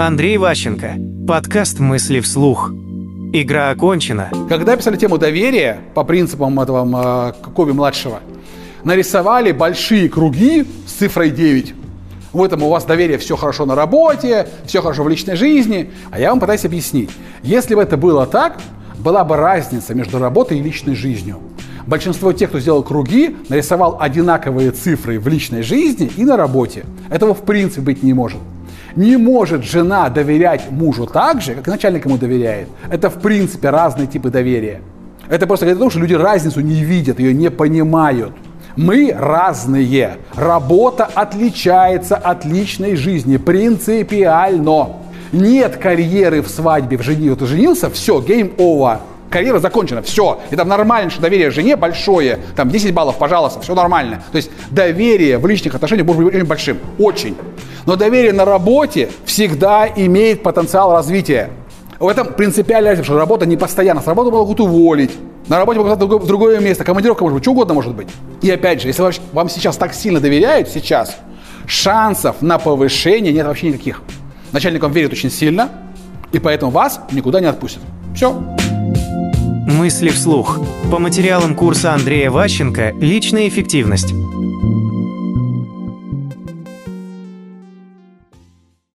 Андрей Ващенко. Подкаст «Мысли вслух». Игра окончена. Когда писали тему доверия по принципам этого э, Коби-младшего, нарисовали большие круги с цифрой 9. В этом у вас доверие, все хорошо на работе, все хорошо в личной жизни. А я вам пытаюсь объяснить. Если бы это было так, была бы разница между работой и личной жизнью. Большинство тех, кто сделал круги, нарисовал одинаковые цифры в личной жизни и на работе. Этого в принципе быть не может. Не может жена доверять мужу так же, как начальник ему доверяет. Это в принципе разные типы доверия. Это просто говорит о том, что люди разницу не видят, ее не понимают. Мы разные. Работа отличается от личной жизни принципиально. Нет карьеры в свадьбе, в жене. Ты женился, все, game over. Карьера закончена, все. И там нормально, что доверие жене большое. Там 10 баллов, пожалуйста, все нормально. То есть доверие в личных отношениях может быть очень большим. Очень. Но доверие на работе всегда имеет потенциал развития. В этом принципиально разница, что работа не постоянна. С работы могут уволить. На работе могут в другое место. Командировка может быть, что угодно может быть. И опять же, если вам сейчас так сильно доверяют, сейчас, шансов на повышение нет вообще никаких. Начальник вам верит очень сильно, и поэтому вас никуда не отпустят. Все. Мысли вслух. По материалам курса Андрея Ващенко «Личная эффективность».